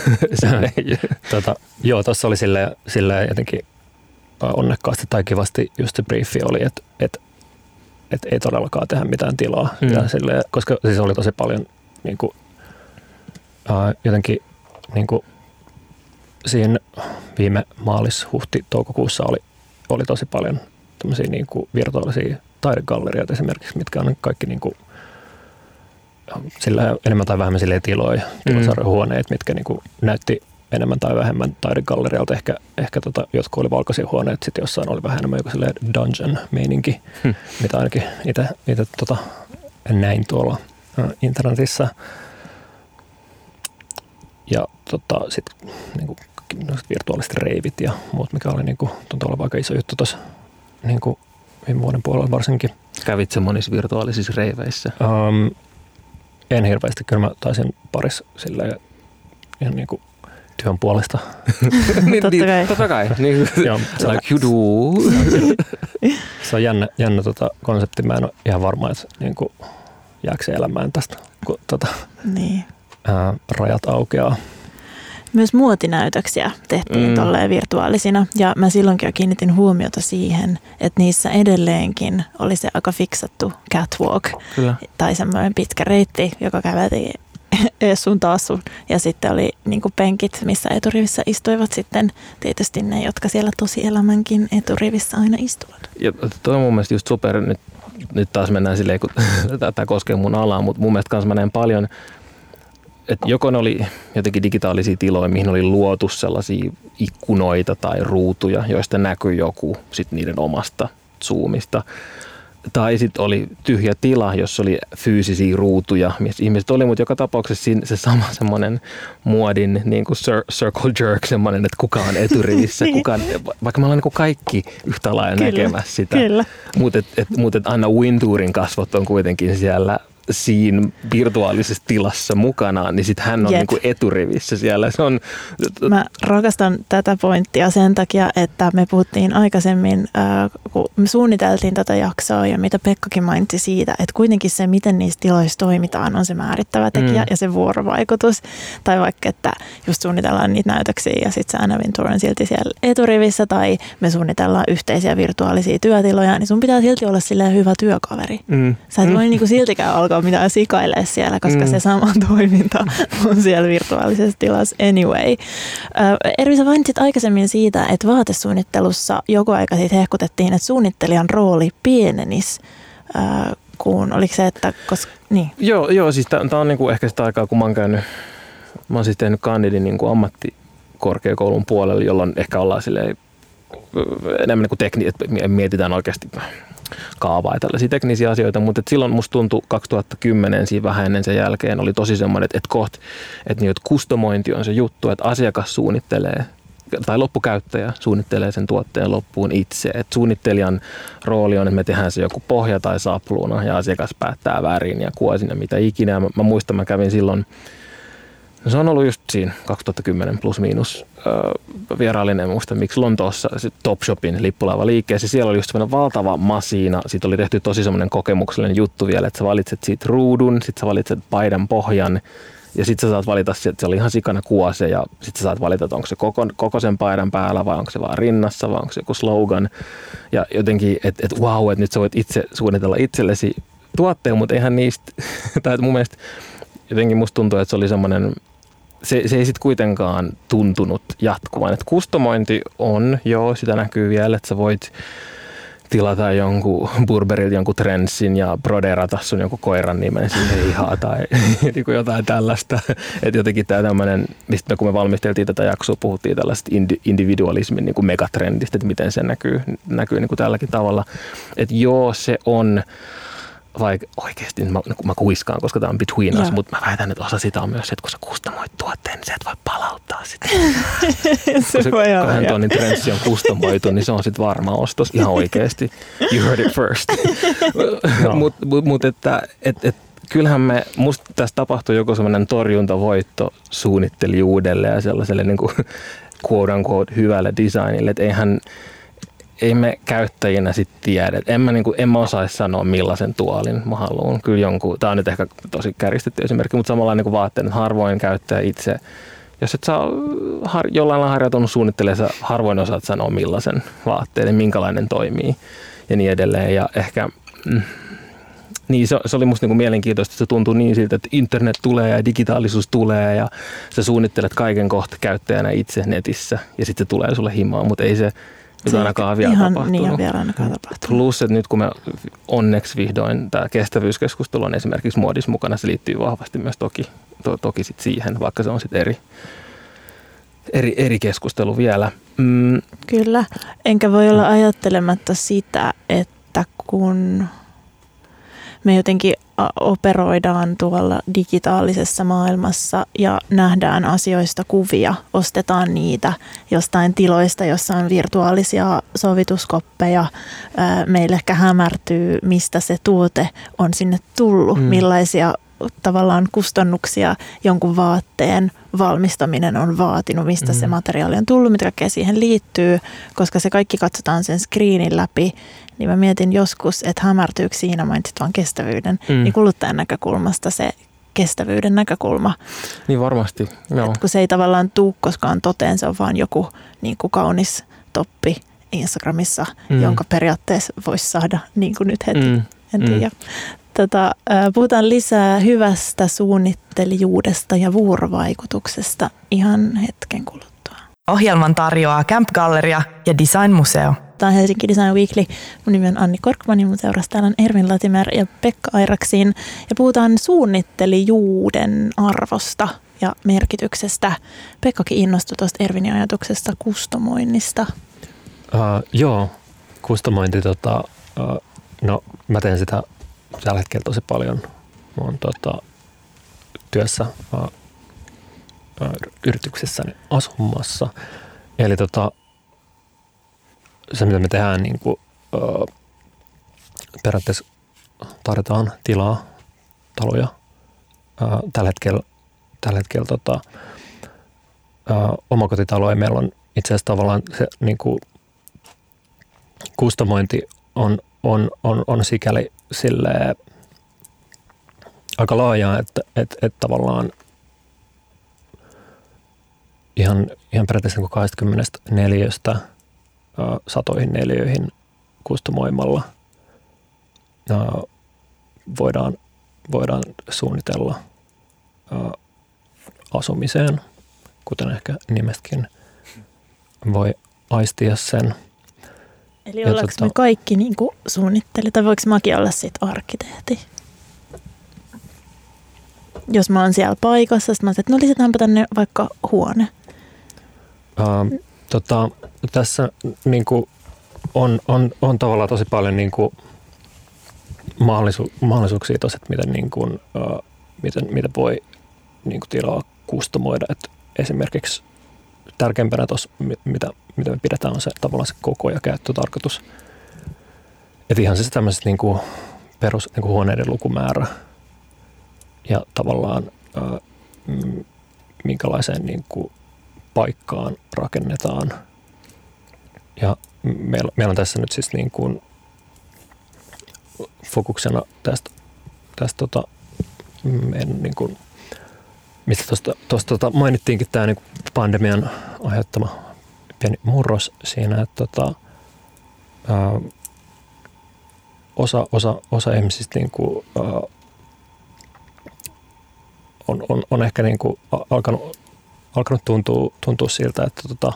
tota, joo, tuossa oli sille, sille jotenkin onnekkaasti tai kivasti just se briefi oli, että, että, että ei todellakaan tehdä mitään tilaa. Mm. Ja sille, koska siis oli tosi paljon niin kuin, uh, jotenkin niin kuin, siinä viime maalis, huhti, toukokuussa oli oli tosi paljon tämmöisiä niin kuin virtuaalisia taidegallerioita esimerkiksi, mitkä on kaikki niin kuin, sillä enemmän tai vähemmän silleen tiloja, tilosarjohuoneet, mm. mitkä niin kuin näytti enemmän tai vähemmän taidegallerialta. Ehkä, ehkä tota, jotkut oli valkoisia huoneet, sitten jossain oli vähän enemmän joku dungeon-meininki, hmm. mitä ainakin itse tota, näin tuolla internetissä. Ja tota, sitten niin virtuaaliset reivit ja muut, mikä oli niin kuin, tuntuu olevan aika iso juttu tuossa niin kuin viime vuoden puolella varsinkin. Kävit se monissa virtuaalisissa reiveissä? Um, en hirveästi, kyllä mä taisin parissa silleen ihan niin kuin työn puolesta. niin, totta niin, kai. Totta kai. Niin, Joo, se, like you do. se on jännä, jännä tota konsepti. Mä en ole ihan varma, että niin kuin, jääkö se elämään tästä, kun tota, niin. ää, rajat aukeaa myös muotinäytöksiä tehtiin mm. tolleen virtuaalisina. Ja mä silloinkin jo kiinnitin huomiota siihen, että niissä edelleenkin oli se aika fiksattu catwalk. Kyllä. Tai semmoinen pitkä reitti, joka käveltiin sun taas sun. Ja sitten oli niin penkit, missä eturivissä istuivat sitten tietysti ne, jotka siellä tosielämänkin eturivissä aina istuvat. Ja toi on mun mielestä just super, nyt, nyt taas mennään silleen, kun tämä koskee mun alaa, mutta mun mielestä kanssa mä näen paljon että joko ne oli jotenkin digitaalisia tiloja, mihin oli luotu sellaisia ikkunoita tai ruutuja, joista näkyi joku sit niiden omasta zoomista. Tai sitten oli tyhjä tila, jossa oli fyysisiä ruutuja, missä ihmiset oli, mutta joka tapauksessa se sama semmoinen muodin niin kuin circle jerk, semmoinen, että kuka on eturivissä, niin. kuka on, vaikka me ollaan niin kaikki yhtä lailla näkemässä sitä. Mutta et, et, mut et Anna Wintourin kasvot on kuitenkin siellä siinä virtuaalisessa tilassa mukanaan, niin sitten hän on Jep. niin kuin eturivissä siellä. Se on, Mä rakastan tätä pointtia sen takia, että me puhuttiin aikaisemmin, äh, kun me suunniteltiin tätä jaksoa ja mitä Pekkakin mainitsi siitä, että kuitenkin se, miten niissä tiloissa toimitaan, on se määrittävä tekijä Mm. ja se vuorovaikutus. Tai vaikka, että just suunnitellaan niitä näytöksiä ja sitten sä Anna Ventura on silti siellä eturivissä tai me suunnitellaan yhteisiä virtuaalisia työtiloja, niin sun pitää silti olla silleen hyvä työkaveri. mm, Sä et mm. voi niinku siltikään alkaa mitään sikailee siellä, koska Mm. se sama toiminta on siellä virtuaalisessa tilassa anyway. Ö, Ervi, sä mainitsit aikaisemmin siitä, että vaatesuunnittelussa joku aika siitä hehkutettiin, että suunnittelijan rooli pienenis, ö, kun oliko se, että koska, niin, Joo, joo siis tämä on niinku ehkä sitä aikaa, kun mä oon käynyt, mä oon siis tehnyt kandidin niinku ammattikorkeakoulun puolella, jolloin ehkä ollaan silleen enemmän niin kuin tekni, että mietitään oikeasti kaavaa ja tällaisia teknisiä asioita, mutta et silloin musta tuntui 2010 siinä vähän ennen sen jälkeen oli tosi semmoinen, että, koht, että, niin, että kustomointi on se juttu, että asiakas suunnittelee tai loppukäyttäjä suunnittelee sen tuotteen loppuun itse. Et suunnittelijan rooli on, että me tehdään se joku pohja tai sapluuna ja asiakas päättää värin ja kuosin ja mitä ikinä. Mä, mä muistan, mä kävin silloin, se on ollut just siinä 2010 plus miinus äh, vierailin, en muista miksi Lontoossa sit Topshopin lippulaiva liikkeessä. Siellä oli just semmoinen valtava masiina. Siitä oli tehty tosi semmoinen kokemuksellinen juttu vielä, että sä valitset siitä ruudun, sitten sä valitset paidan pohjan ja sitten sä saat valita, että se oli ihan sikana kuose ja sitten sä saat valita, että onko se koko, koko sen paidan päällä vai onko se vaan rinnassa vai onko se joku slogan. Ja jotenkin, että et, wow, että nyt sä voit itse suunnitella itsellesi tuotteen, mutta eihän niistä, tai mun mielestä jotenkin musta tuntuu, että se oli semmoinen, se, se ei sitten kuitenkaan tuntunut jatkuvan. Että kustomointi on, joo, sitä näkyy vielä, että sä voit tilata jonkun Burberilta jonkun trendsin ja broderata sun jonkun koiran nimen siihen ihan tai niin jotain tällaista. Että jotenkin tämä tämmöinen, mistä kun me valmisteltiin tätä jaksoa, puhuttiin tällaista indi- individualismin niin kuin megatrendistä, että miten se näkyy, näkyy niin kuin tälläkin tavalla. Että joo, se on vaikka oikeasti mä, mä kuiskaan, koska tämä on between us, mutta mä väitän, että osa sitä on myös se, että kun sä kustomoit tuotteen, niin sä et voi palauttaa sitä. se Kun se voi olla. kahden tonnin trenssi on kustomoitu, niin se on sitten varma ostos ihan oikeasti. You heard it first. Joo. Mutta mut, mut että et, et, kyllähän me, musta tässä tapahtuu joku semmoinen torjuntavoitto suunnittelijuudelle ja sellaiselle niin kuin quote unquote hyvälle designille, että eihän ei me käyttäjinä sitten tiedä. En mä, niinku, mä osaisi sanoa millaisen tuolin mä haluan. Kyllä jonkun, tää on nyt ehkä tosi käristetty esimerkki, mutta samalla niin vaatteet, että harvoin käyttäjä itse, jos et saa har, jollain lailla harjoitunut suunnittelemaan, sä harvoin osaat sanoa millaisen vaatteen minkälainen toimii ja niin edelleen. Ja ehkä, mm, niin se, se oli musta niinku mielenkiintoista, että se tuntuu niin siltä, että internet tulee ja digitaalisuus tulee ja sä suunnittelet kaiken kohta käyttäjänä itse netissä ja sitten se tulee sulle himaan, mutta ei se nyt Se ainakaan vielä ihan tapahtunut. niin on vielä ainakaan tapahtunut. Plus, että nyt kun me onneksi vihdoin tämä kestävyyskeskustelu on esimerkiksi muodissa mukana, se liittyy vahvasti myös toki, to, toki sit siihen, vaikka se on sitten eri, eri, eri keskustelu vielä. Mm, Kyllä, enkä voi olla ajattelematta sitä, että kun me jotenkin operoidaan tuolla digitaalisessa maailmassa ja nähdään asioista kuvia, ostetaan niitä jostain tiloista, jossa on virtuaalisia sovituskoppeja. Meille ehkä hämärtyy, mistä se tuote on sinne tullut, mm. millaisia tavallaan kustannuksia jonkun vaatteen valmistaminen on vaatinut, mistä mm. se materiaali on tullut, mitä kaikkea siihen liittyy, koska se kaikki katsotaan sen screenin läpi, niin mä mietin joskus, että hämärtyykö siinä, mainitsit vaan kestävyyden, Mm. niin kuluttajan näkökulmasta se kestävyyden näkökulma, niin varmasti, joo. Et kun se ei tavallaan tuu koskaan toteen, se on vaan joku niin kuin kaunis toppi Instagramissa, Mm. jonka periaatteessa voisi saada niin kuin nyt heti. Mm, En Mm. Tota, puhutaan lisää hyvästä suunnittelijuudesta ja vuorovaikutuksesta ihan hetken kuluttua. Ohjelman tarjoaa Camp Galleria ja Design Museo. Tämä on Helsinki Design Weekly. Mun nimi on Anni Korkman ja mun seurassa täällä on Ervin Latimer ja Pekka Airaksin. Ja puhutaan suunnittelijuuden arvosta ja merkityksestä. Pekkakin innostui tuosta Ervinin ajatuksesta kustomoinnista. Uh, joo, kustomointi, tota, uh, no mä teen sitä tällä hetkellä tosi paljon. Mä oon tota, työssä uh, yrityksessäni asumassa. Eli tota, se, mitä me tehdään, niin kuin, uh, periaatteessa tarjotaan tilaa taloja. Ää, tällä hetkellä, tällä hetkellä tota, ää, omakotitaloja meillä on itse asiassa tavallaan se niin kuin, kustomointi on, on, on, on sikäli silleen, aika laajaa, että et, et tavallaan ihan, ihan periaatteessa niin 24 satoihin neliöihin kustomoimalla voidaan, voidaan suunnitella asumiseen, kuten ehkä nimestäkin voi aistia sen. Eli ollaanko tota, me kaikki niin suunnittelijat, tai voiko mäkin olla sitten arkkitehti? Jos mä oon siellä paikassa, sitten mä että no lisätäänpä tänne vaikka huone. Uh, tota, tässä niin kuin, on, on, on tavallaan tosi paljon niin kuin, mahdollisu, mahdollisuuksia tosi, että miten, niin kuin, uh, miten, miten voi niin kuin, tilaa kustomoida. Et esimerkiksi tärkeimpänä tuossa, mitä, mitä me pidetään, on se tavallaan se koko ja käyttötarkoitus. Että ihan siis tämmöiset niin kuin, perus niin kuin huoneiden lukumäärä ja tavallaan uh, minkälaiseen niin kuin, paikkaan rakennetaan. Ja meillä, meillä on tässä nyt siis niin kuin fokuksena tästä, tästä tota, meidän niin kuin, mistä tuosta, tota, mainittiinkin tämä niin pandemian aiheuttama pieni murros siinä, että tota, ää, osa, osa, osa ihmisistä niin kuin, ää, on, on, on ehkä niin kuin alkanut alkanut tuntua, tuntua siltä, että tota,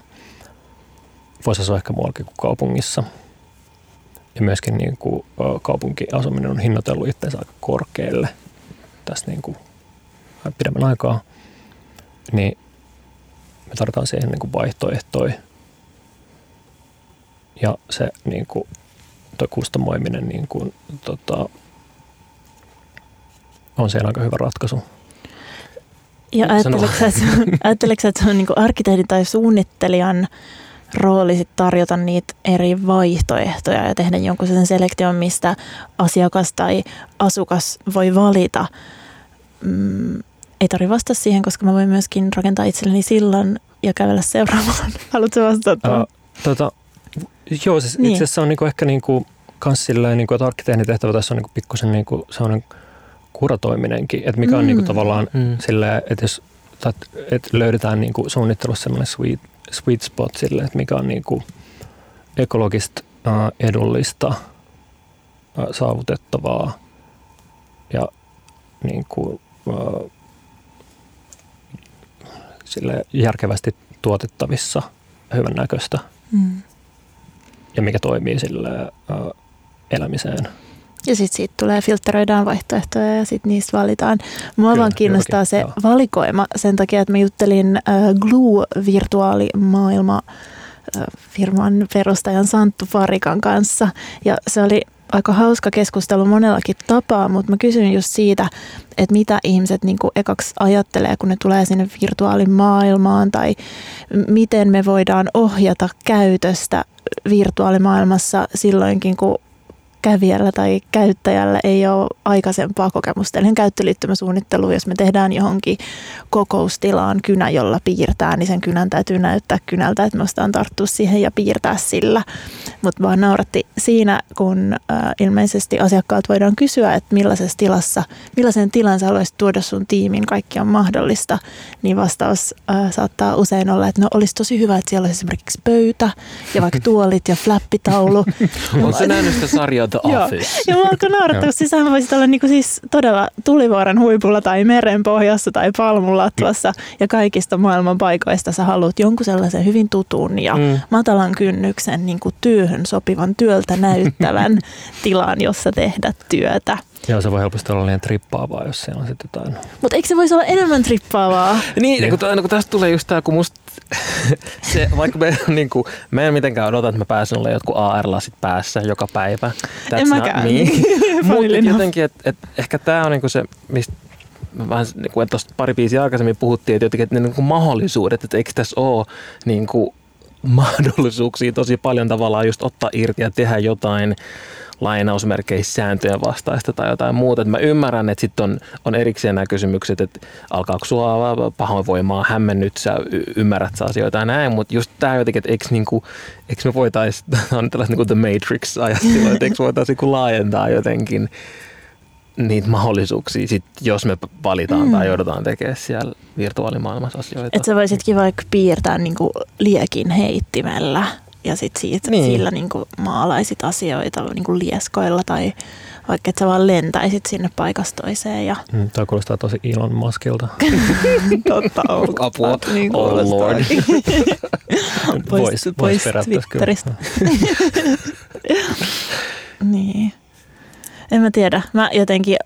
voisi asua ehkä muuallakin kuin kaupungissa. Ja myöskin niin kuin, kaupunkiasuminen on hinnoitellut itseensä aika korkealle tässä niin kuin, pidemmän aikaa. Niin me tarvitaan siihen niin kuin vaihtoehtoja. Ja se niin kuin, toi kustomoiminen niin kuin, tota, on siellä aika hyvä ratkaisu. Ja ajatteleksä, että, se on niin arkkitehdin tai suunnittelijan rooli sit tarjota niitä eri vaihtoehtoja ja tehdä jonkun sen selektion, mistä asiakas tai asukas voi valita. Mm, ei tarvitse vastata siihen, koska mä voin myöskin rakentaa itselleni sillan ja kävellä seuraavaan. Haluatko vastata? Uh, tota, joo, siis niin. itse asiassa on niinku ehkä niinku, kans silleen, niinku, että arkkitehdin tehtävä tässä on niinku pikkusen niinku, sellainen kuratoiminenkin, että mikä on niinku mm. niinku tavallaan mm. silleen, että jos että löydetään niinku suunnittelussa sellainen sweet, sweet spot sille, että mikä on niinku ekologista, äh, edullista, äh, saavutettavaa ja niinku, äh, sille järkevästi tuotettavissa, hyvän näköistä mm. ja mikä toimii sille äh, elämiseen – ja sitten siitä tulee, filtteröidään vaihtoehtoja ja sitten niistä valitaan. Mua Kyllä, vaan kiinnostaa se joo. valikoima sen takia, että mä juttelin äh, Glue-virtuaalimaailma äh, firman perustajan Santtu Farikan kanssa ja se oli aika hauska keskustelu monellakin tapaa, mutta mä kysyn just siitä, että mitä ihmiset niin kuin ekaksi ajattelee, kun ne tulee sinne virtuaalimaailmaan tai miten me voidaan ohjata käytöstä virtuaalimaailmassa silloinkin, kun kävijällä tai käyttäjällä ei ole aikaisempaa kokemusta. Eli käyttöliittymäsuunnittelu, jos me tehdään johonkin kokoustilaan kynä, jolla piirtää, niin sen kynän täytyy näyttää kynältä, että me ostaan tarttua siihen ja piirtää sillä. Mutta vaan nauratti siinä, kun ilmeisesti asiakkaat voidaan kysyä, että millaisessa tilassa, millaisen tilan sä haluaisit tuoda sun tiimin, kaikki on mahdollista, niin vastaus saattaa usein olla, että no olisi tosi hyvä, että siellä olisi esimerkiksi pöytä ja vaikka tuolit ja flappitaulu. on se nähnyt sitä sarjaa The Office. Joo. Ja mä alkoin naurattaa, kun sisään voisit olla niinku siis todella tulivuoren huipulla tai meren pohjassa tai palmulattvassa ja kaikista maailman paikoista sä haluat jonkun sellaisen hyvin tutun ja mm. matalan kynnyksen niinku työhön sopivan työltä näyttävän tilan, jossa tehdä työtä. Joo, se voi helposti olla liian trippaavaa, jos siellä on sitten jotain. Mutta eikö se voisi olla enemmän trippaavaa? niin, kun, kun tästä tulee just tämä, kun musta se, vaikka me, niin kuin, mä en mitenkään odota, että mä pääsen olemaan jotkut AR-lasit päässä joka päivä. That's en mäkään. Mutta jotenkin, että et, ehkä tämä on niin kuin se, mistä vähän niin kuin, tuosta pari biisiä aikaisemmin puhuttiin, että jotenkin että ne niin kuin mahdollisuudet, että eikö tässä ole niin kuin, mahdollisuuksia tosi paljon tavallaan just ottaa irti ja tehdä jotain lainausmerkeissä sääntöjen vastaista tai jotain muuta. Et mä ymmärrän, että sitten on, on erikseen nämä kysymykset, että alkaako sua pahoinvoimaa, hämmennyt sä, ymmärrät sä asioita ja näin, mutta just tämä jotenkin, että eikö, niinku, me voitaisiin, on tällaista niinku The Matrix-ajattelua, että eikö voitaisiin niinku laajentaa jotenkin niitä mahdollisuuksia, sit, jos me valitaan mm. tai joudutaan tekemään siellä virtuaalimaailmassa asioita. Että sä voisitkin vaikka piirtää niinku liekin heittimellä ja sit siitä, niin. sillä niinku maalaisit asioita niinku lieskoilla tai vaikka että sä vaan lentäisit sinne paikasta toiseen. Ja... Mm, Tämä kuulostaa tosi Elon Muskilta. Totta on. Apua. Niin oh lord. pois pois vois Twitteristä. niin. En mä tiedä. Mä jotenkin,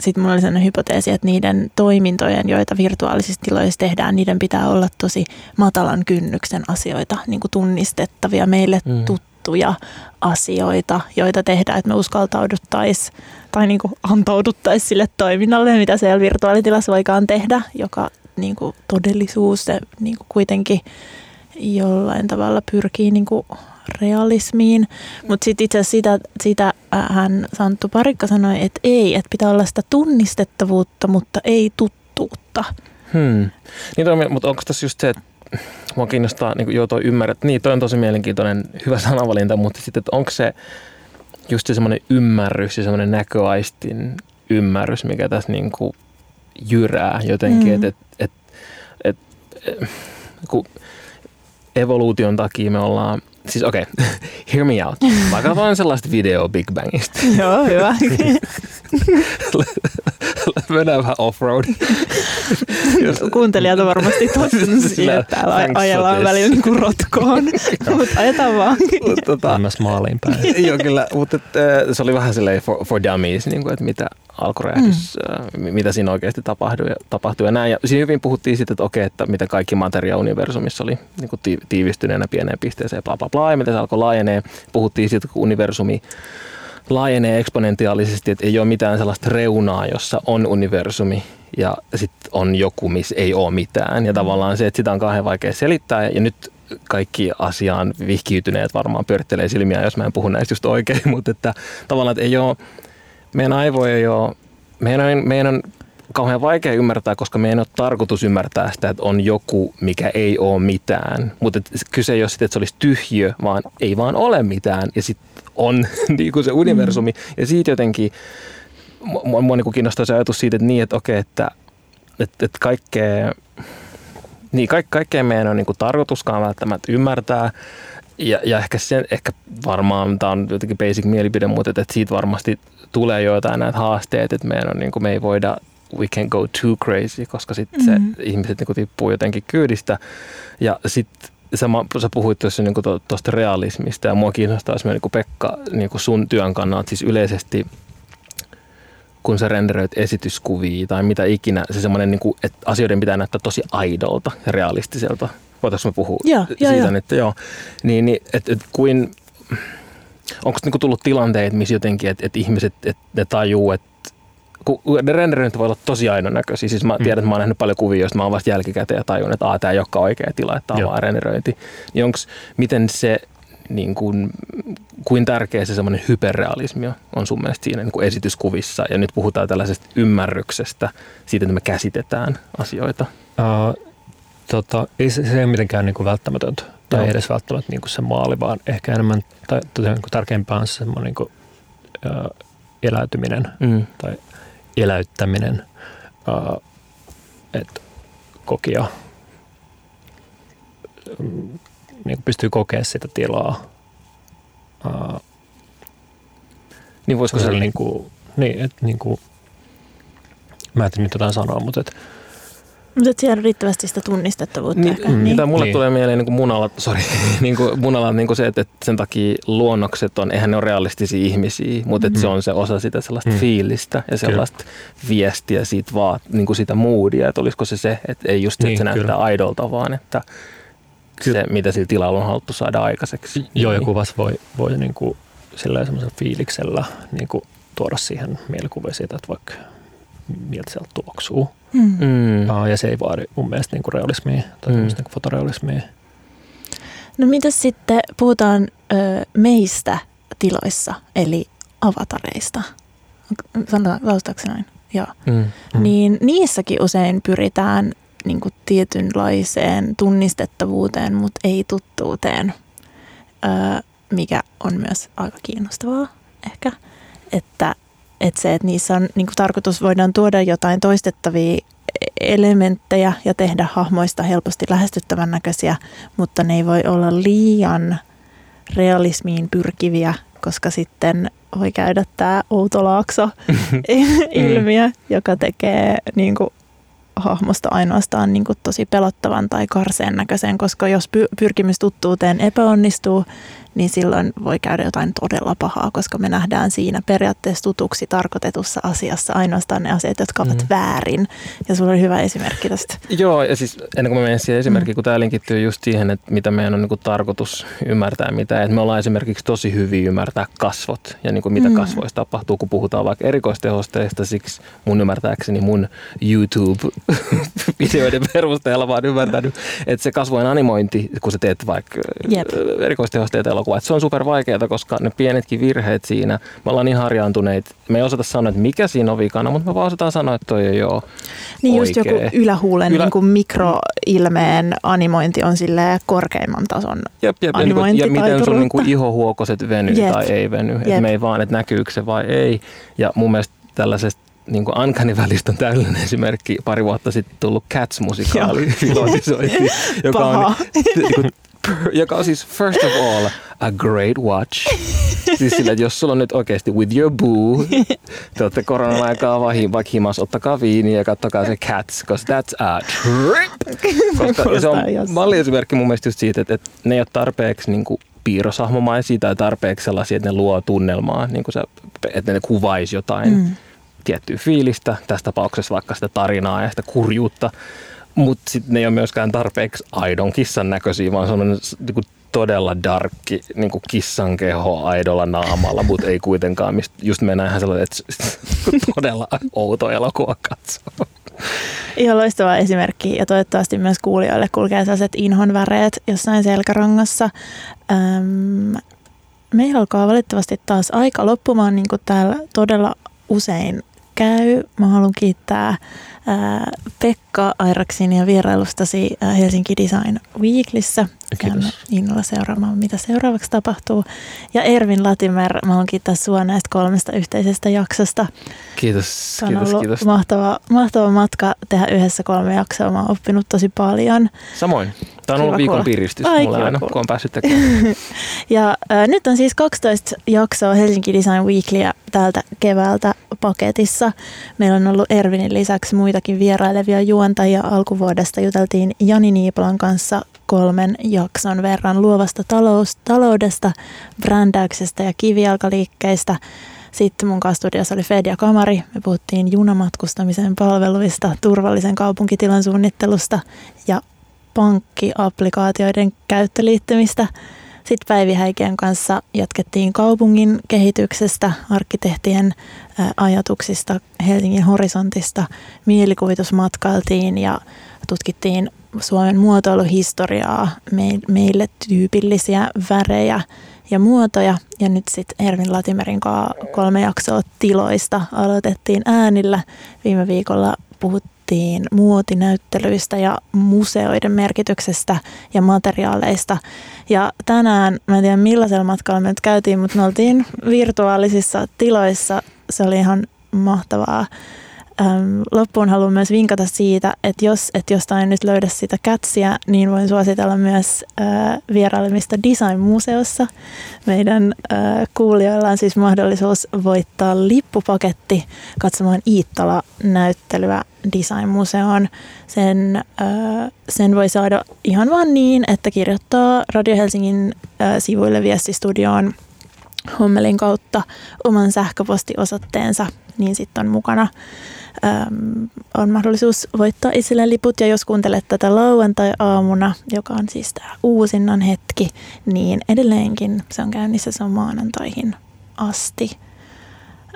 sitten mulla oli sellainen hypoteesi, että niiden toimintojen, joita virtuaalisissa tiloissa tehdään, niiden pitää olla tosi matalan kynnyksen asioita, niin kuin tunnistettavia, meille mm. tuttuja asioita, joita tehdään, että me uskaltauduttaisiin tai niin kuin antauduttaisiin sille toiminnalle, mitä siellä virtuaalitilassa voikaan tehdä, joka niin kuin todellisuus se niin kuin kuitenkin jollain tavalla pyrkii niin kuin realismiin. Mutta sitten itse asiassa sitä, sitä hän Santtu Parikka sanoi, että ei, että pitää olla sitä tunnistettavuutta, mutta ei tuttuutta. Hmm. Niin toi, mutta onko tässä just se, että mua kiinnostaa, niin joo toi ymmärrät, niin toi on tosi mielenkiintoinen, hyvä sanavalinta, mutta sitten, että onko se just se semmoinen ymmärrys ja semmoinen näköaistin ymmärrys, mikä tässä niin kuin jyrää jotenkin, mm. että et, et, et, kun evoluution takia me ollaan siis okei, okay. hear me out. Mä katsoin sellaista video Big Bangista. Joo, hyvä. Mennään vähän off-road. Kuuntelijat on varmasti tottunut siihen, että täällä ajellaan välillä niin kuin rotkoon, mutta ajetaan vaan. tota, Myös maaliin päin. Joo, kyllä, mutta et, se oli vähän silleen for, for dummies, niin kuin, että mitä alkuräjähdys, mm. mitä siinä oikeasti tapahtui ja, tapahtui ja näin. Ja siinä hyvin puhuttiin sitten, että okei, että miten kaikki materia universumissa oli niin kuin tiivistyneenä pieneen pisteeseen, bla bla bla, ja miten se alkoi laajenee. Puhuttiin siitä, kun universumi laajenee eksponentiaalisesti, että ei ole mitään sellaista reunaa, jossa on universumi ja sitten on joku, missä ei ole mitään. Ja tavallaan se, että sitä on kauhean vaikea selittää. Ja nyt kaikki asiaan vihkiytyneet varmaan pyörittelee silmiä, jos mä en puhu näistä just oikein, mutta että tavallaan, että ei ole, meidän aivoja ei ole, meidän on, meidän on kauhean vaikea ymmärtää, koska meidän ei ole tarkoitus ymmärtää sitä, että on joku, mikä ei ole mitään. Mutta kyse ei ole sitä, että se olisi tyhjö, vaan ei vaan ole mitään. Ja sitten on niin kuin se universumi. Mm. Ja siitä jotenkin, mua, mua niin kiinnostaa se ajatus siitä, että niin, että okei, että, että, että kaikkea, niin kaik, kaikkea meidän on niin kuin tarkoituskaan välttämättä ymmärtää. Ja, ja ehkä, sen, ehkä varmaan, tämä on jotenkin basic mielipide, mutta että, että siitä varmasti tulee joitain näitä haasteita, että meidän on, niin kuin, me ei voida we can go too crazy, koska sitten mm-hmm. se ihmiset niin kuin, tippuu jotenkin kyydistä. Ja sitten sä, sä puhuit tuossa niin tuosta realismista ja mua kiinnostaa myös niin Pekka niin sun työn kannalta siis yleisesti kun sä renderöit esityskuvia tai mitä ikinä, se semmoinen, niin kuin, että asioiden pitää näyttää tosi aidolta ja realistiselta. Voitaisiinko me puhua ja, siitä, ja, että joo, niin, niin että et kuin, onko niinku tullut tilanteet, missä jotenkin, että et ihmiset, että ne tajuu, että kun ne renderit voi olla tosi näköisiä. Siis mä tiedän, mm. että mä oon nähnyt paljon kuvia, joista mä oon vasta jälkikäteen ja tajun, että tämä ei olekaan oikea tila, että tämä on vaan renderöinti. Niin onks, miten se, niin kuin, kuin tärkeä se semmoinen hyperrealismi on sun mielestä siinä niin kuin esityskuvissa? Ja nyt puhutaan tällaisesta ymmärryksestä, siitä, että me käsitetään asioita. Uh, tota, ei se, se ei ole mitenkään niin kuin välttämätöntä tai Joo. edes välttämättä niin kuin se maali, vaan ehkä enemmän tai, tai niin kuin tärkeämpää on se semmoinen niin kuin, uh, eläytyminen mm. tai eläyttäminen, että kokija mm, niin pystyy kokemaan sitä tilaa. niin voisiko se, niin kuin, niin, että niin kuin, mä en nyt jotain sanoa, mutta että mutta siellä on riittävästi sitä tunnistettavuutta niin, ehkä. Mm, niin. mulle niin. tulee mieleen niin kuin munalla, sorry, niin kuin munalla niin kuin se, että, että sen takia luonnokset on, eihän ne ole realistisia ihmisiä, mutta mm. että se on se osa sitä sellaista mm. fiilistä ja sellaista kyllä. viestiä siitä vaan, niin kuin sitä moodia, että olisiko se se, että ei just niin, että se näyttää kyllä. aidolta, vaan että kyllä. se, mitä sillä tilalla on haluttu saada aikaiseksi. Joo, ja kuvas voi, voi niin kuin sillä semmoisella fiiliksellä niin kuin tuoda siihen mielikuvia siitä, että vaikka miltä sieltä tuoksuu. Mm. Mm. Ja se ei vaadi mun mielestä niin kuin realismia tai mm. niin kuin fotorealismia. No mitäs sitten puhutaan ö, meistä tiloissa, eli avatareista? Sanotaan, lausutaanko se näin? Joo. Mm. Mm. Niin niissäkin usein pyritään niin kuin tietynlaiseen tunnistettavuuteen, mutta ei tuttuuteen, ö, mikä on myös aika kiinnostavaa ehkä. Että, että se, että niissä on niin kuin tarkoitus, voidaan tuoda jotain toistettavia elementtejä ja tehdä hahmoista helposti lähestyttävän näköisiä, mutta ne ei voi olla liian realismiin pyrkiviä, koska sitten voi käydä tämä outolaakso ilmiö, joka tekee niin kuin, hahmosta ainoastaan niin kuin, tosi pelottavan tai karseen näköisen, koska jos py- pyrkimys tuttuuteen epäonnistuu, niin silloin voi käydä jotain todella pahaa, koska me nähdään siinä periaatteessa tutuksi tarkoitetussa asiassa ainoastaan ne asiat, jotka ovat Mhm. väärin. Ja sulla oli hyvä esimerkki tästä. Joo, ja siis ennen kuin mä menen siihen esimerkkiin, Mm. kun tämä linkittyy just siihen, että mitä meidän on niin kuin tarkoitus ymmärtää mitä. Että me ollaan esimerkiksi tosi hyviä ymmärtää kasvot ja niin kuin mitä Mm. kasvoista tapahtuu, kun puhutaan vaikka erikoistehosteista. Siksi mun ymmärtääkseni mun YouTube-videoiden perusteella vaan ymmärtänyt, että se kasvojen animointi, kun sä teet vaikka Jep. erikoistehosteet elokuvaa, että se on super vaikeaa, koska ne pienetkin virheet siinä, me ollaan niin harjaantuneet, me ei osata sanoa, että mikä siinä on vikana, mutta me vaan osataan sanoa, että toi ei ole Niin just oikee. joku ylähuulen Ylä- niin kuin mikroilmeen animointi on sille korkeimman tason. Jep, jep, ja, niin kuin, ja miten sun niin kuin ihohuokoset venyy Jep. tai ei veny. Jep. Että me ei vaan, että näkyykö se vai ei. Ja mun mielestä tällaisesta niin kuin Uncanny välistä on täydellinen esimerkki pari vuotta sitten tullut Cats-musikaali joka on, niin joka on siis first of all a great watch. Siis sillä, että jos sulla on nyt oikeasti with your boo, te olette koronan aikaa vaikka himas, ottakaa viiniä ja kattokaa se Cats, because that's a trip. Koska se on malliesimerkki mun mielestä just siitä, että, että ne ei ole tarpeeksi niin kuin piirrosahmomaisia tai tarpeeksi sellaisia, että ne luo tunnelmaa, niin kuin se, että ne kuvaisi jotain mm. tiettyä fiilistä, tässä tapauksessa vaikka sitä tarinaa ja sitä kurjuutta, mutta sitten ne ei ole myöskään tarpeeksi aidon kissan näköisiä, vaan sellainen niin kuin todella darkki niin kuin kissan keho aidolla naamalla, mutta ei kuitenkaan, mistä just mennään ihan sellainen, että todella outo elokuva katsoa. Ihan loistava esimerkki ja toivottavasti myös kuulijoille kulkee sellaiset inhon väreet jossain selkärangassa. Öm, meillä alkaa valitettavasti taas aika loppumaan, niin kuin täällä todella usein käy. Mä haluan kiittää ää, Pekka Airaksinia vierailustasi ää, Helsinki Design Weeklissä. Kiitos. Jäämme innolla seuraamaan, mitä seuraavaksi tapahtuu. Ja Ervin Latimer, mä haluan kiittää sua näistä kolmesta yhteisestä jaksosta. Kiitos, Tämä on kiitos, ollut kiitos. Mahtava, mahtava matka tehdä yhdessä kolme jaksoa. Mä oon oppinut tosi paljon. Samoin. Tämä on Kiva ollut viikon kuulla. piristys Ai, mulle kiva aina, kuulla. kun on päässyt tekemään. Ja äh, nyt on siis 12 jaksoa Helsinki Design Weeklyä täältä keväältä paketissa. Meillä on ollut Ervinin lisäksi muitakin vierailevia juontajia. Alkuvuodesta juteltiin Jani Niipolan kanssa kolmen jakson verran luovasta talous, taloudesta, brändäyksestä ja kivijalkaliikkeistä. Sitten mun kanssa studiossa oli Fed ja Kamari. Me puhuttiin junamatkustamisen palveluista, turvallisen kaupunkitilan suunnittelusta ja pankkiapplikaatioiden käyttöliittymistä. Sitten Päivi Häikien kanssa jatkettiin kaupungin kehityksestä, arkkitehtien ajatuksista, Helsingin horisontista, mielikuvitusmatkailtiin ja tutkittiin Suomen muotoiluhistoriaa, me- meille tyypillisiä värejä ja muotoja. Ja nyt sitten Ervin Latimerin kanssa kolme jaksoa tiloista aloitettiin äänillä. Viime viikolla puhuttiin muotinäyttelyistä ja museoiden merkityksestä ja materiaaleista. Ja tänään, mä en tiedä millaisella matkalla me nyt käytiin, mutta me oltiin virtuaalisissa tiloissa. Se oli ihan mahtavaa. Loppuun haluan myös vinkata siitä, että jos et jostain nyt löydä sitä kätsiä, niin voin suositella myös vierailemista Design-museossa. Meidän kuulijoilla on siis mahdollisuus voittaa lippupaketti katsomaan Iittala-näyttelyä Design-museoon. Sen, ö, sen voi saada ihan vaan niin, että kirjoittaa Radio Helsingin ö, sivuille viestistudioon Hommelin kautta oman sähköpostiosoitteensa, niin sitten on mukana. Öm, on mahdollisuus voittaa itselleen liput ja jos kuuntelet tätä lauantai-aamuna, joka on siis tämä uusinnan hetki, niin edelleenkin se on käynnissä, se on maanantaihin asti.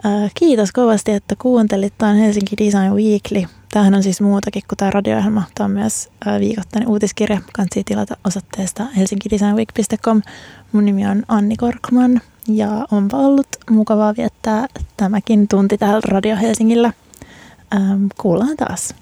Äh, kiitos kovasti, että kuuntelit. Tämä on Helsinki Design Weekly. Tämähän on siis muutakin kuin tämä radio-ohjelma. Tämä on myös äh, viikoittainen uutiskirja. Kansi tilata osoitteesta helsinkidesignweek.com. Mun nimi on Anni Korkman ja onpa ollut mukavaa viettää tämäkin tunti täällä Radio Helsingillä. Kuullaan taas.